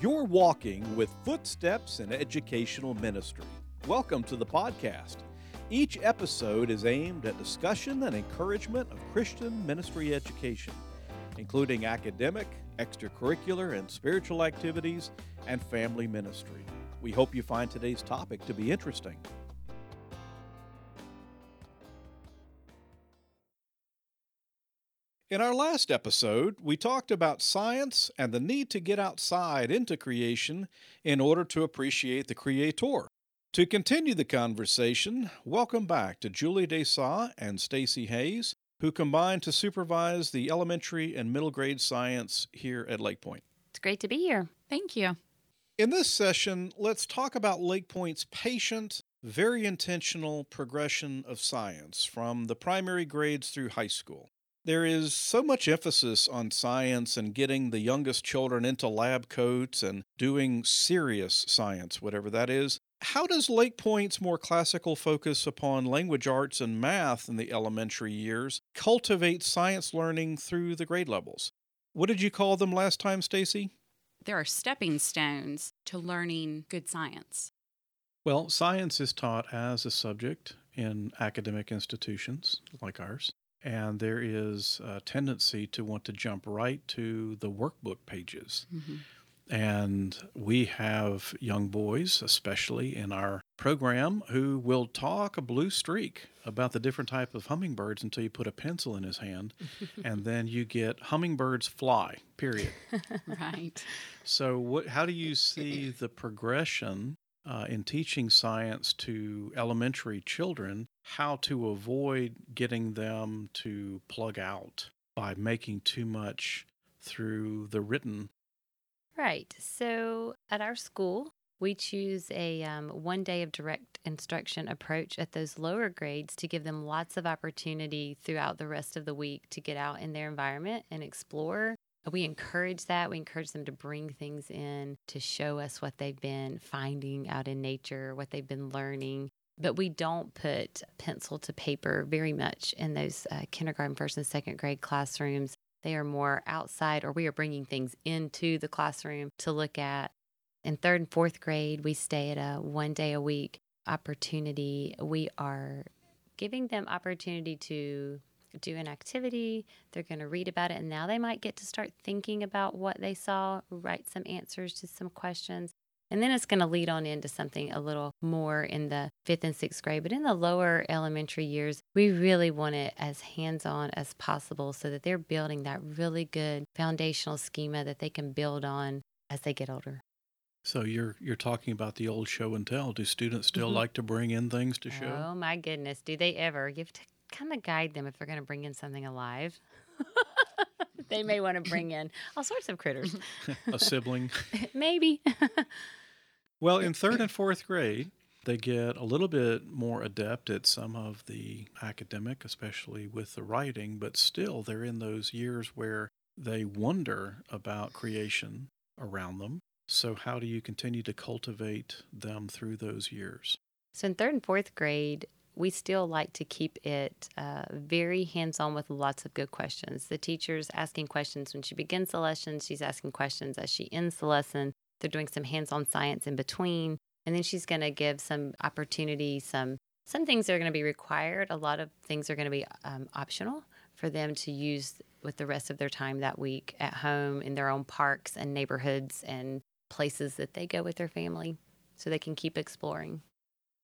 You're walking with footsteps in educational ministry. Welcome to the podcast. Each episode is aimed at discussion and encouragement of Christian ministry education, including academic, extracurricular, and spiritual activities, and family ministry. We hope you find today's topic to be interesting. In our last episode, we talked about science and the need to get outside into creation in order to appreciate the Creator. To continue the conversation, welcome back to Julie Desa and Stacy Hayes, who combine to supervise the elementary and middle grade science here at Lake Point. It's great to be here. Thank you. In this session, let's talk about Lake Point's patient, very intentional progression of science from the primary grades through high school. There is so much emphasis on science and getting the youngest children into lab coats and doing serious science, whatever that is. How does Lake Point's more classical focus upon language arts and math in the elementary years cultivate science learning through the grade levels? What did you call them last time, Stacy? There are stepping stones to learning good science. Well, science is taught as a subject in academic institutions like ours. And there is a tendency to want to jump right to the workbook pages. Mm-hmm. And we have young boys, especially in our program, who will talk a blue streak about the different type of hummingbirds until you put a pencil in his hand, and then you get hummingbirds fly. Period. right. So, what? How do you see the progression uh, in teaching science to elementary children how to avoid getting them to plug out by making too much through the written. Right. So at our school, we choose a um, one day of direct instruction approach at those lower grades to give them lots of opportunity throughout the rest of the week to get out in their environment and explore we encourage that. We encourage them to bring things in to show us what they've been finding out in nature, what they've been learning. But we don't put pencil to paper very much in those uh, kindergarten, first, and second grade classrooms. They are more outside, or we are bringing things into the classroom to look at. In third and fourth grade, we stay at a one day a week opportunity. We are giving them opportunity to do an activity, they're going to read about it, and now they might get to start thinking about what they saw, write some answers to some questions. And then it's going to lead on into something a little more in the fifth and sixth grade. But in the lower elementary years, we really want it as hands on as possible so that they're building that really good foundational schema that they can build on as they get older. So you're you're talking about the old show and tell. Do students still mm-hmm. like to bring in things to show? Oh my goodness, do they ever? You have to kind of guide them if they're going to bring in something alive. they may want to bring in all sorts of critters. a sibling. Maybe. well, in third and fourth grade, they get a little bit more adept at some of the academic, especially with the writing, but still they're in those years where they wonder about creation around them. So, how do you continue to cultivate them through those years? So, in third and fourth grade, we still like to keep it uh, very hands on with lots of good questions. The teacher's asking questions when she begins the lesson, she's asking questions as she ends the lesson. They're doing some hands on science in between. And then she's going to give some opportunity, some some things are going to be required. A lot of things are going to be um, optional for them to use with the rest of their time that week at home in their own parks and neighborhoods and places that they go with their family so they can keep exploring.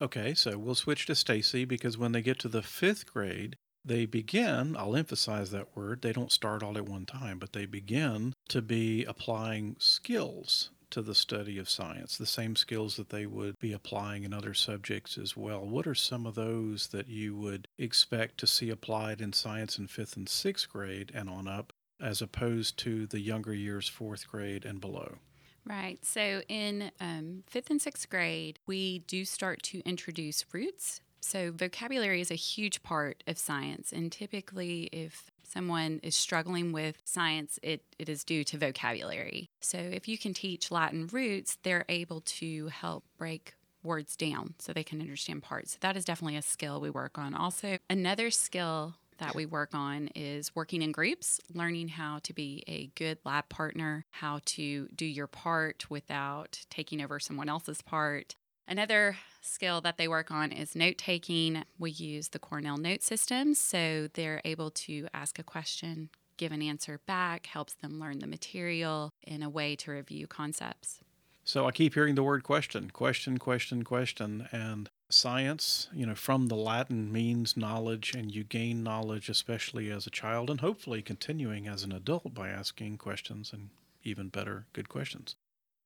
Okay, so we'll switch to Stacy because when they get to the fifth grade, they begin, I'll emphasize that word, they don't start all at one time, but they begin to be applying skills to the study of science, the same skills that they would be applying in other subjects as well. What are some of those that you would expect to see applied in science in fifth and sixth grade and on up, as opposed to the younger years, fourth grade and below? Right. So in um, fifth and sixth grade, we do start to introduce roots. So vocabulary is a huge part of science. And typically, if someone is struggling with science, it, it is due to vocabulary. So if you can teach Latin roots, they're able to help break words down so they can understand parts. So that is definitely a skill we work on. Also, another skill that we work on is working in groups, learning how to be a good lab partner, how to do your part without taking over someone else's part. Another skill that they work on is note taking. We use the Cornell note system, so they're able to ask a question, give an answer back, helps them learn the material in a way to review concepts. So I keep hearing the word question, question, question, question. And science, you know, from the Latin means knowledge, and you gain knowledge, especially as a child, and hopefully continuing as an adult by asking questions and even better, good questions.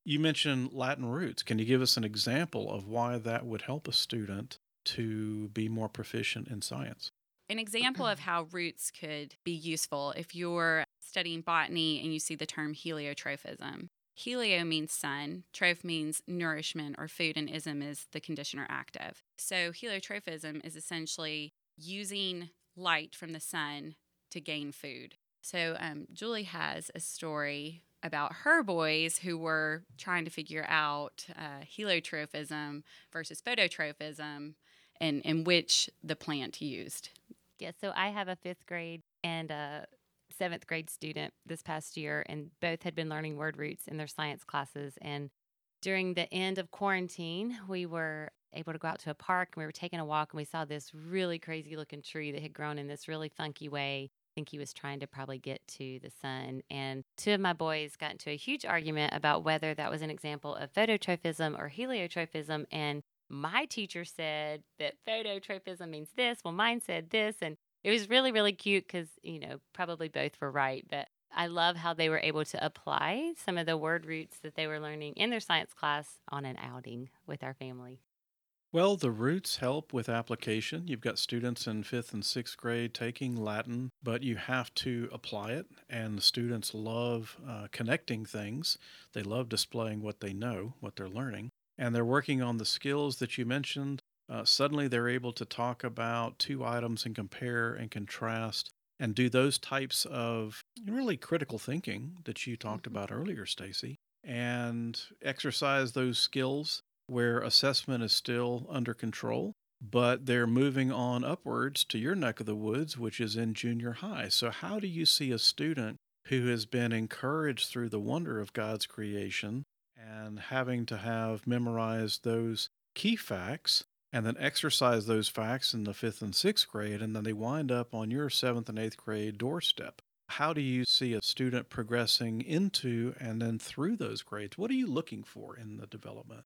You mentioned Latin roots. Can you give us an example of why that would help a student to be more proficient in science? An example of how roots could be useful if you're studying botany and you see the term heliotrophism. Helio means sun, troph means nourishment or food, and ism is the conditioner active. So, heliotrophism is essentially using light from the sun to gain food. So, um, Julie has a story about her boys who were trying to figure out uh, heliotrophism versus phototrophism and, and which the plant used. Yeah, so I have a fifth grade and a seventh grade student this past year, and both had been learning word roots in their science classes. And during the end of quarantine, we were able to go out to a park and we were taking a walk and we saw this really crazy looking tree that had grown in this really funky way. I think he was trying to probably get to the sun. And two of my boys got into a huge argument about whether that was an example of phototrophism or heliotrophism. And my teacher said that phototrophism means this. Well, mine said this. And it was really, really cute because, you know, probably both were right. But I love how they were able to apply some of the word roots that they were learning in their science class on an outing with our family. Well, the roots help with application. You've got students in fifth and sixth grade taking Latin, but you have to apply it. And the students love uh, connecting things. They love displaying what they know, what they're learning. And they're working on the skills that you mentioned uh, suddenly they're able to talk about two items and compare and contrast and do those types of really critical thinking that you talked mm-hmm. about earlier, Stacy, and exercise those skills where assessment is still under control, but they're moving on upwards to your neck of the woods, which is in junior high. So, how do you see a student who has been encouraged through the wonder of God's creation and having to have memorized those key facts and then exercise those facts in the fifth and sixth grade, and then they wind up on your seventh and eighth grade doorstep. How do you see a student progressing into and then through those grades? What are you looking for in the development?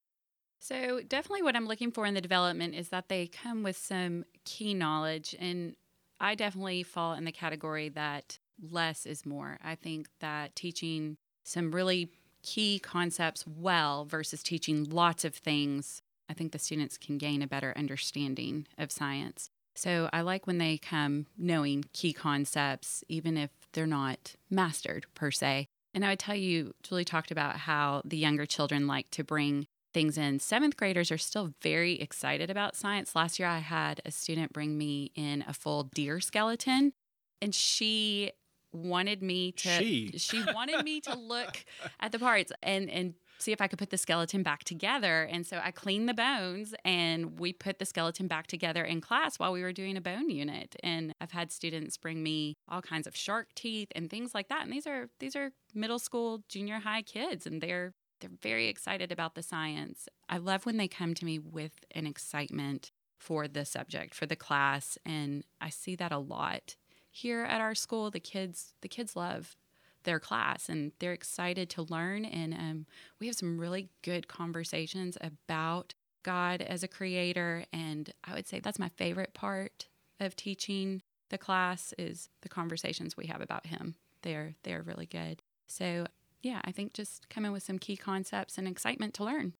So, definitely what I'm looking for in the development is that they come with some key knowledge. And I definitely fall in the category that less is more. I think that teaching some really key concepts well versus teaching lots of things I think the students can gain a better understanding of science. So I like when they come knowing key concepts, even if they're not mastered per se. And I would tell you, Julie talked about how the younger children like to bring things in. Seventh graders are still very excited about science. Last year, I had a student bring me in a full deer skeleton, and she wanted me to she, she wanted me to look at the parts and and see if I could put the skeleton back together. And so I cleaned the bones and we put the skeleton back together in class while we were doing a bone unit. And I've had students bring me all kinds of shark teeth and things like that. And these are these are middle school, junior high kids and they're they're very excited about the science. I love when they come to me with an excitement for the subject, for the class, and I see that a lot here at our school. The kids the kids love their class and they're excited to learn. And um, we have some really good conversations about God as a creator. And I would say that's my favorite part of teaching the class is the conversations we have about him. They're they're really good. So yeah, I think just coming with some key concepts and excitement to learn.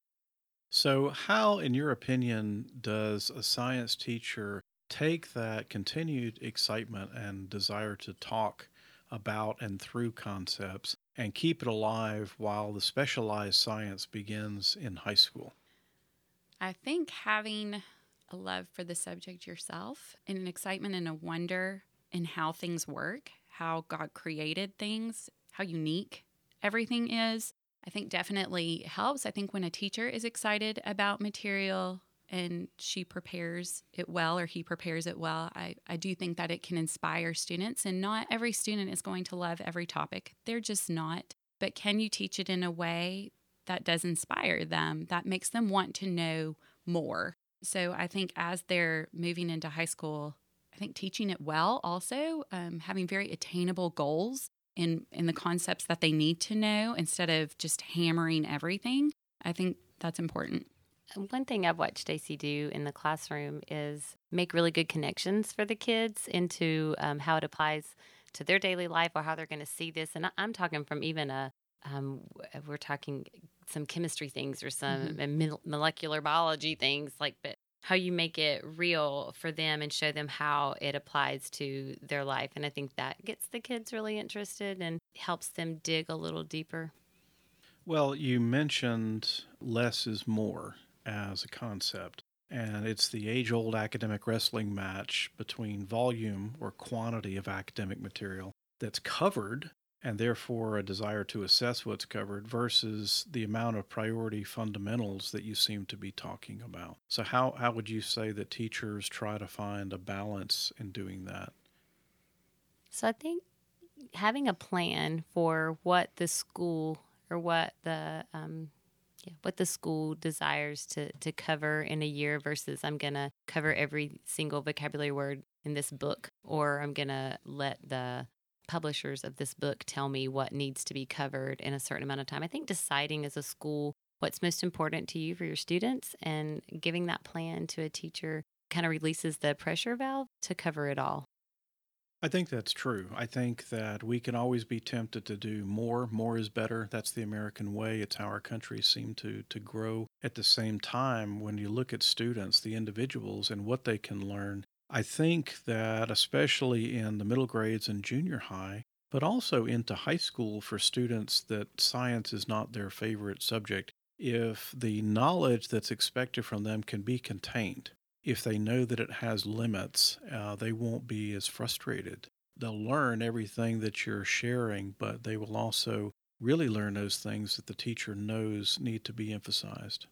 So, how, in your opinion, does a science teacher take that continued excitement and desire to talk about and through concepts and keep it alive while the specialized science begins in high school? I think having a love for the subject yourself and an excitement and a wonder in how things work, how God created things, how unique everything is, I think definitely helps. I think when a teacher is excited about material and she prepares it well or he prepares it well, I, I do think that it can inspire students. And not every student is going to love every topic, they're just not. But can you teach it in a way that does inspire them, that makes them want to know more? So I think as they're moving into high school, I think teaching it well also, um, having very attainable goals in, in the concepts that they need to know instead of just hammering everything. I think that's important. One thing I've watched Stacy do in the classroom is make really good connections for the kids into um, how it applies to their daily life or how they're going to see this. And I'm talking from even a, um, we're talking some chemistry things or some mm-hmm. molecular biology things like, but how you make it real for them and show them how it applies to their life. And I think that gets the kids really interested and helps them dig a little deeper. Well, you mentioned less is more as a concept. And it's the age old academic wrestling match between volume or quantity of academic material that's covered and therefore a desire to assess what's covered versus the amount of priority fundamentals that you seem to be talking about. So, how, how would you say that teachers try to find a balance in doing that? So, I think having a plan for what the school or what the um, yeah, what the school desires to, to cover in a year versus I'm going to cover every single vocabulary word in this book, or I'm going to let the publishers of this book tell me what needs to be covered in a certain amount of time. I think deciding as a school what's most important to you for your students and giving that plan to a teacher kind of releases the pressure valve to cover it all. I think that's true. I think that we can always be tempted to do more. More is better. That's the American way. It's how our countries seem to, to grow. At the same time, when you look at students, the individuals, and what they can learn, I think that especially in the middle grades and junior high, but also into high school for students that science is not their favorite subject, if the knowledge that's expected from them can be contained, if they know that it has limits, uh, they won't be as frustrated. They'll learn everything that you're sharing, but they will also really learn those things that the teacher knows need to be emphasized.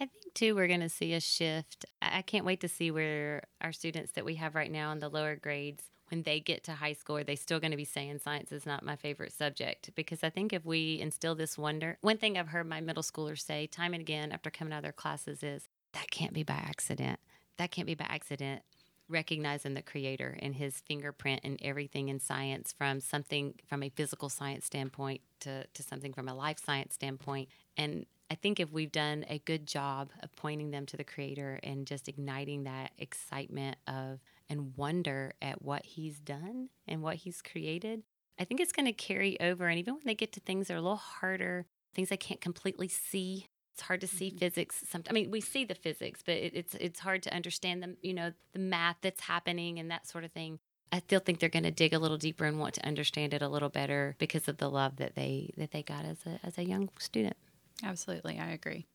I think, too, we're going to see a shift. I can't wait to see where our students that we have right now in the lower grades, when they get to high school, are they still going to be saying science is not my favorite subject? Because I think if we instill this wonder, one thing I've heard my middle schoolers say time and again after coming out of their classes is, that can't be by accident. That can't be by accident. Recognizing the creator and his fingerprint in everything in science from something from a physical science standpoint to, to something from a life science standpoint. And I think if we've done a good job of pointing them to the creator and just igniting that excitement of and wonder at what he's done and what he's created, I think it's going to carry over. And even when they get to things that are a little harder, things I can't completely see it's hard to see mm-hmm. physics. Some, I mean, we see the physics, but it, it's it's hard to understand the you know the math that's happening and that sort of thing. I still think they're going to dig a little deeper and want to understand it a little better because of the love that they that they got as a as a young student. Absolutely, I agree.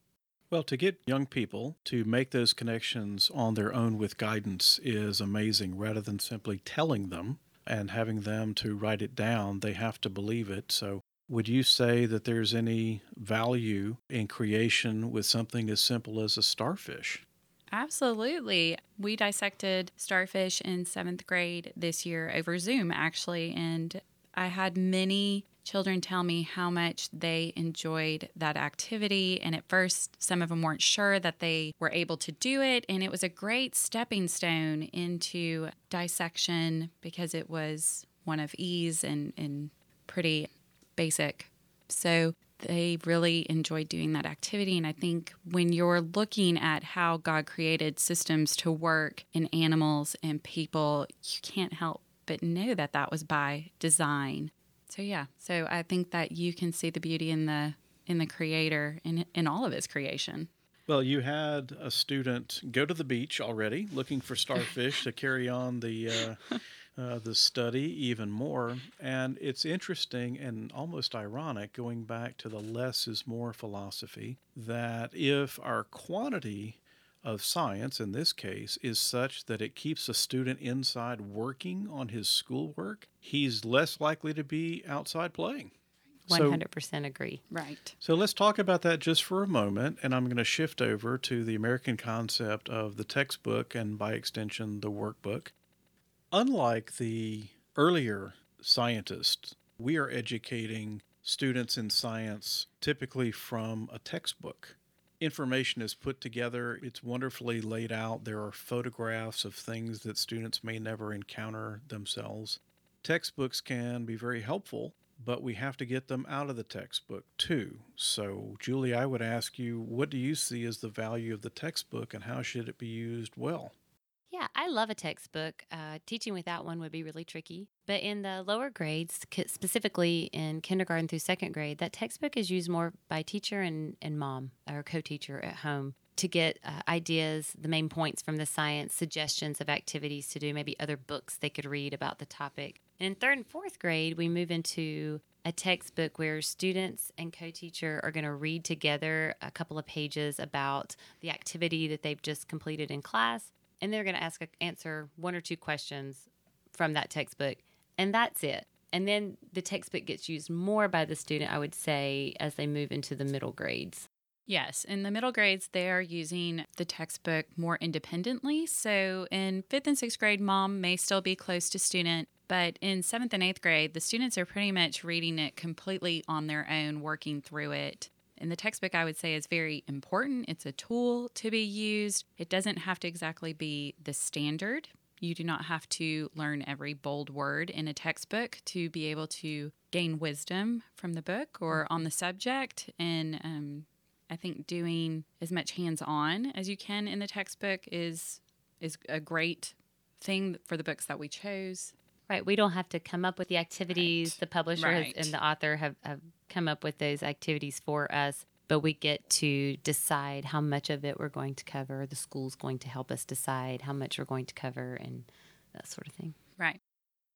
Well, to get young people to make those connections on their own with guidance is amazing rather than simply telling them and having them to write it down. They have to believe it. So would you say that there's any value in creation with something as simple as a starfish? Absolutely. We dissected starfish in seventh grade this year over Zoom, actually. And I had many children tell me how much they enjoyed that activity. And at first, some of them weren't sure that they were able to do it. And it was a great stepping stone into dissection because it was one of ease and, and pretty basic. So they really enjoyed doing that activity. And I think when you're looking at how God created systems to work in animals and people, you can't help but know that that was by design. So yeah, so I think that you can see the beauty in the in the creator in in all of his creation. Well, you had a student go to the beach already looking for starfish to carry on the uh, uh, the study even more. And it's interesting and almost ironic, going back to the less is more philosophy, that if our quantity of science in this case is such that it keeps a student inside working on his schoolwork, he's less likely to be outside playing. 100% agree. Right. So let's talk about that just for a moment, and I'm going to shift over to the American concept of the textbook and by extension the workbook. Unlike the earlier scientists, we are educating students in science typically from a textbook. Information is put together, it's wonderfully laid out. There are photographs of things that students may never encounter themselves. Textbooks can be very helpful, but we have to get them out of the textbook too. So, Julie, I would ask you, what do you see as the value of the textbook and how should it be used well? I love a textbook. Uh, teaching without one would be really tricky. But in the lower grades, specifically in kindergarten through second grade, that textbook is used more by teacher and, and mom or co teacher at home to get uh, ideas, the main points from the science, suggestions of activities to do, maybe other books they could read about the topic. In third and fourth grade, we move into a textbook where students and co teacher are going to read together a couple of pages about the activity that they've just completed in class and they're going to ask answer one or two questions from that textbook and that's it and then the textbook gets used more by the student i would say as they move into the middle grades Yes, in the middle grades, they are using the textbook more independently. So in fifth and sixth grade, mom may still be close to student, but in seventh and eighth grade, the students are pretty much reading it completely on their own, working through it. And the textbook, I would say, is very important. It's a tool to be used. It doesn't have to exactly be the standard. You do not have to learn every bold word in a textbook to be able to gain wisdom from the book or on the subject. And um, I think doing as much hands-on as you can in the textbook is is a great thing for the books that we chose. right we don't have to come up with the activities Right. the publisher has- and the author have, have come up with those activities for us but we get to decide how much of it we're going to cover the school's going to help us decide how much we're going to cover and that sort of thing Right.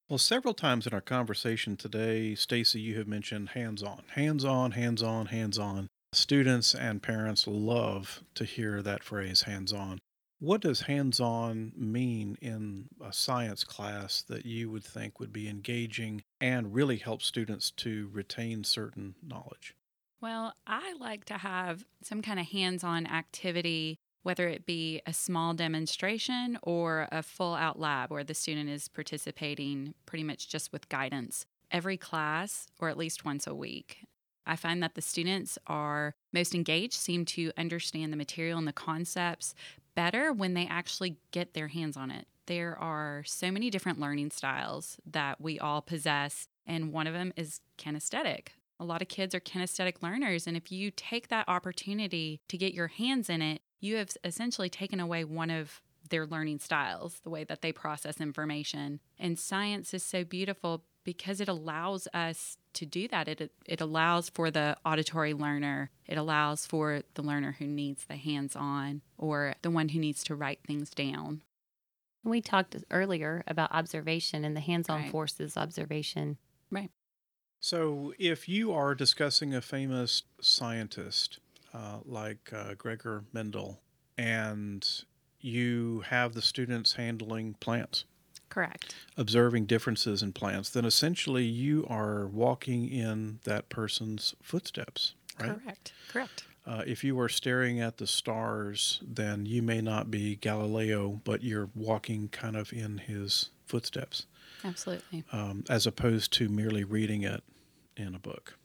Well, several times in our conversation today, Stacy, you have mentioned hands on, hands on, hands on, hands on. Students and parents love to hear that phrase, hands on. What does hands on mean in a science class that you would think would be engaging and really help students to retain certain knowledge? Well, I like to have some kind of hands on activity, whether it be a small demonstration or a full out lab where the student is participating pretty much just with guidance every class or at least once a week. I find that the students are most engaged, seem to understand the material and the concepts better when they actually get their hands on it. There are so many different learning styles that we all possess, and one of them is kinesthetic. A lot of kids are kinesthetic learners, and if you take that opportunity to get your hands in it, you have essentially taken away one of their learning styles, the way that they process information. And science is so beautiful because it allows us to do that. It it allows for the auditory learner. It allows for the learner who needs the hands-on or the one who needs to write things down. we talked earlier about observation and the hands-on Right. forces observation Right. So, if you are discussing a famous scientist uh, like uh, Gregor Mendel and you have the students handling plants, Correct. observing differences in plants, then essentially you are walking in that person's footsteps, right? Correct. Correct. Uh, if you are staring at the stars, then you may not be Galileo, but you're walking kind of in his footsteps, Absolutely. um, as opposed to merely reading it in a book.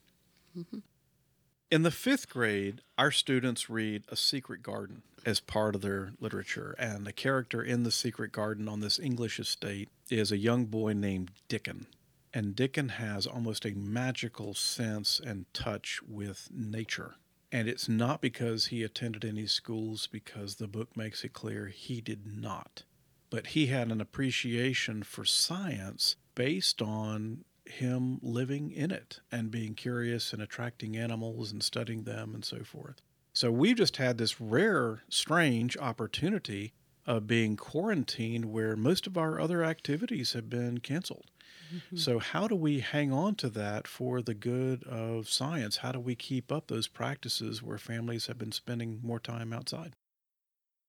In the fifth grade, our students read A Secret Garden as part of their literature. And the character in The Secret Garden on this English estate is a young boy named Dickon. And Dickon has almost a magical sense and touch with nature. And it's not because he attended any schools, because the book makes it clear he did not. But he had an appreciation for science based on him living in it and being curious and attracting animals and studying them and so forth. So we've just had this rare, strange opportunity of being quarantined where most of our other activities have been canceled. Mm-hmm. So, how do we hang on to that for the good of science? How do we keep up those practices where families have been spending more time outside?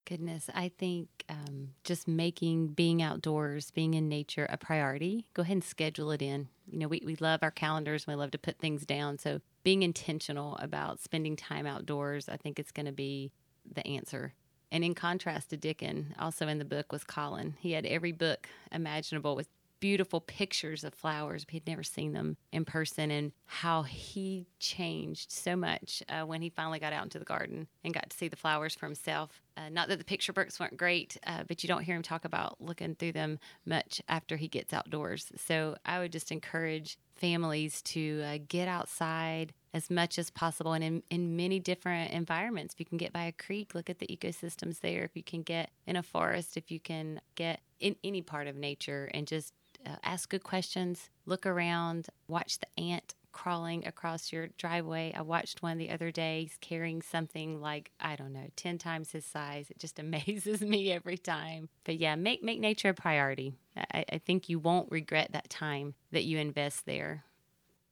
Goodness, I think um, just making being outdoors, being in nature a priority. Go ahead and schedule it in. You know, we, we love our calendars and we love to put things down. So being intentional about spending time outdoors, I think it's going to be the answer. And in contrast to Dickon, also in the book was Colin. He had every book imaginable with beautiful pictures of flowers. He'd never seen them in person, and how he changed so much uh, when he finally got out into the garden and got to see the flowers for himself. Uh, not that the picture books weren't great, uh, but you don't hear him talk about looking through them much after he gets outdoors. So I would just encourage families to uh, get outside as much as possible and in, in many different environments. If you can get by a creek, look at the ecosystems there. If you can get in a forest, if you can get in any part of nature and just uh, ask good questions, look around, watch the ant crawling across your driveway. I watched one the other day carrying something like, I don't know, 10 times his size. It just amazes me every time. But yeah, make, make nature a priority. I, I think you won't regret that time that you invest there.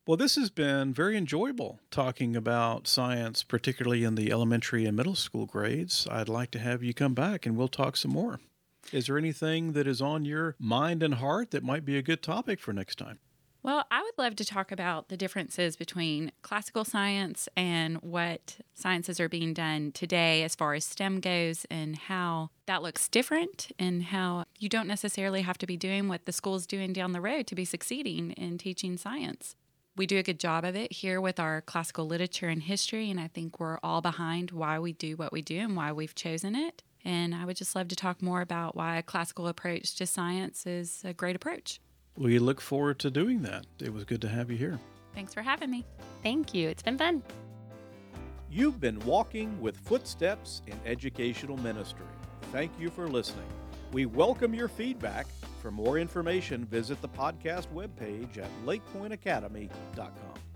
Well, this has been very enjoyable talking about science, particularly in the elementary and middle school grades. I'd like to have you come back and we'll talk some more. Is there anything that is on your mind and heart that might be a good topic for next time? Well, I would love to talk about the differences between classical science and what sciences are being done today as far as STEM goes and how that looks different and how you don't necessarily have to be doing what the school's doing down the road to be succeeding in teaching science. We do a good job of it here with our classical literature and history, and I think we're all behind why we do what we do and why we've chosen it. And I would just love to talk more about why a classical approach to science is a great approach. We look forward to doing that. It was good to have you here. Thanks for having me. Thank you. It's been fun. You've been walking with footsteps in educational ministry. Thank you for listening. We welcome your feedback. For more information, visit the podcast webpage at lakepointacademy.com.